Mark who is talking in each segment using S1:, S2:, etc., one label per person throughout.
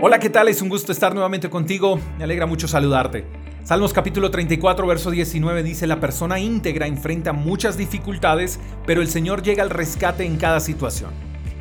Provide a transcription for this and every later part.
S1: Hola, ¿qué tal? Es un gusto estar nuevamente contigo. Me alegra mucho saludarte. Salmos capítulo 34, verso 19 dice, la persona íntegra enfrenta muchas dificultades, pero el Señor llega al rescate en cada situación.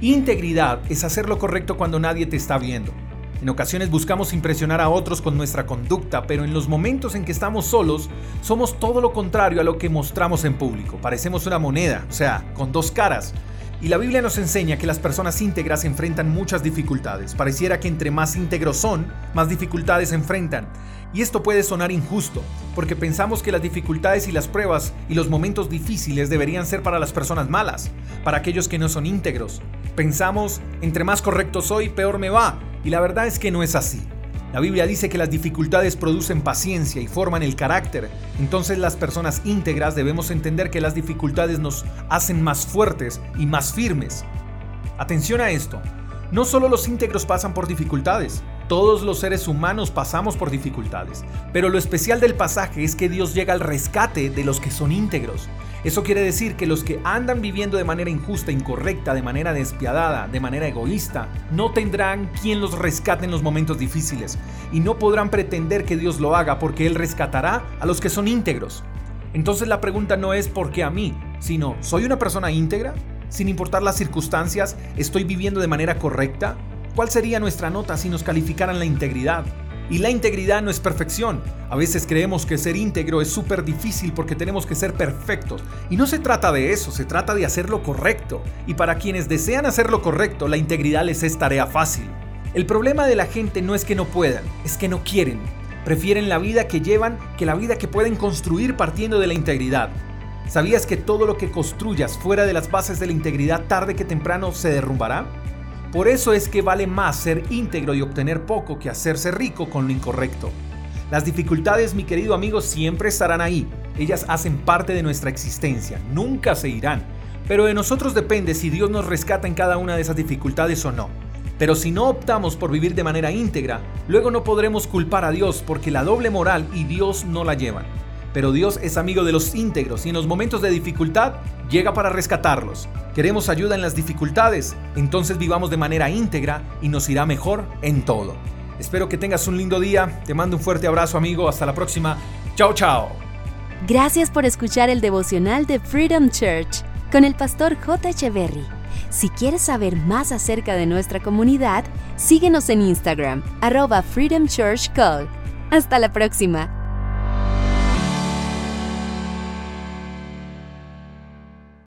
S1: Integridad es hacer lo correcto cuando nadie te está viendo. En ocasiones buscamos impresionar a otros con nuestra conducta, pero en los momentos en que estamos solos, somos todo lo contrario a lo que mostramos en público. Parecemos una moneda, o sea, con dos caras. Y la Biblia nos enseña que las personas íntegras enfrentan muchas dificultades. Pareciera que entre más íntegros son, más dificultades enfrentan. Y esto puede sonar injusto, porque pensamos que las dificultades y las pruebas y los momentos difíciles deberían ser para las personas malas, para aquellos que no son íntegros. Pensamos, entre más correcto soy, peor me va. Y la verdad es que no es así. La Biblia dice que las dificultades producen paciencia y forman el carácter. Entonces las personas íntegras debemos entender que las dificultades nos hacen más fuertes y más firmes. Atención a esto. No solo los íntegros pasan por dificultades, todos los seres humanos pasamos por dificultades, pero lo especial del pasaje es que Dios llega al rescate de los que son íntegros. Eso quiere decir que los que andan viviendo de manera injusta, incorrecta, de manera despiadada, de manera egoísta, no tendrán quien los rescate en los momentos difíciles y no podrán pretender que Dios lo haga porque Él rescatará a los que son íntegros. Entonces la pregunta no es por qué a mí, sino ¿soy una persona íntegra? Sin importar las circunstancias, ¿estoy viviendo de manera correcta? ¿Cuál sería nuestra nota si nos calificaran la integridad? Y la integridad no es perfección. A veces creemos que ser íntegro es súper difícil porque tenemos que ser perfectos. Y no se trata de eso, se trata de hacer lo correcto. Y para quienes desean hacer lo correcto, la integridad les es tarea fácil. El problema de la gente no es que no puedan, es que no quieren. Prefieren la vida que llevan que la vida que pueden construir partiendo de la integridad. ¿Sabías que todo lo que construyas fuera de las bases de la integridad tarde que temprano se derrumbará? Por eso es que vale más ser íntegro y obtener poco que hacerse rico con lo incorrecto. Las dificultades, mi querido amigo, siempre estarán ahí. Ellas hacen parte de nuestra existencia, nunca se irán. Pero de nosotros depende si Dios nos rescata en cada una de esas dificultades o no. Pero si no optamos por vivir de manera íntegra, luego no podremos culpar a Dios porque la doble moral y Dios no la llevan. Pero Dios es amigo de los íntegros y en los momentos de dificultad llega para rescatarlos. ¿Queremos ayuda en las dificultades? Entonces vivamos de manera íntegra y nos irá mejor en todo. Espero que tengas un lindo día. Te mando un fuerte abrazo amigo. Hasta la próxima. Chao, chao.
S2: Gracias por escuchar el devocional de Freedom Church con el pastor J. Echeverry. Si quieres saber más acerca de nuestra comunidad, síguenos en Instagram, arroba Freedom Church Call. Hasta la próxima.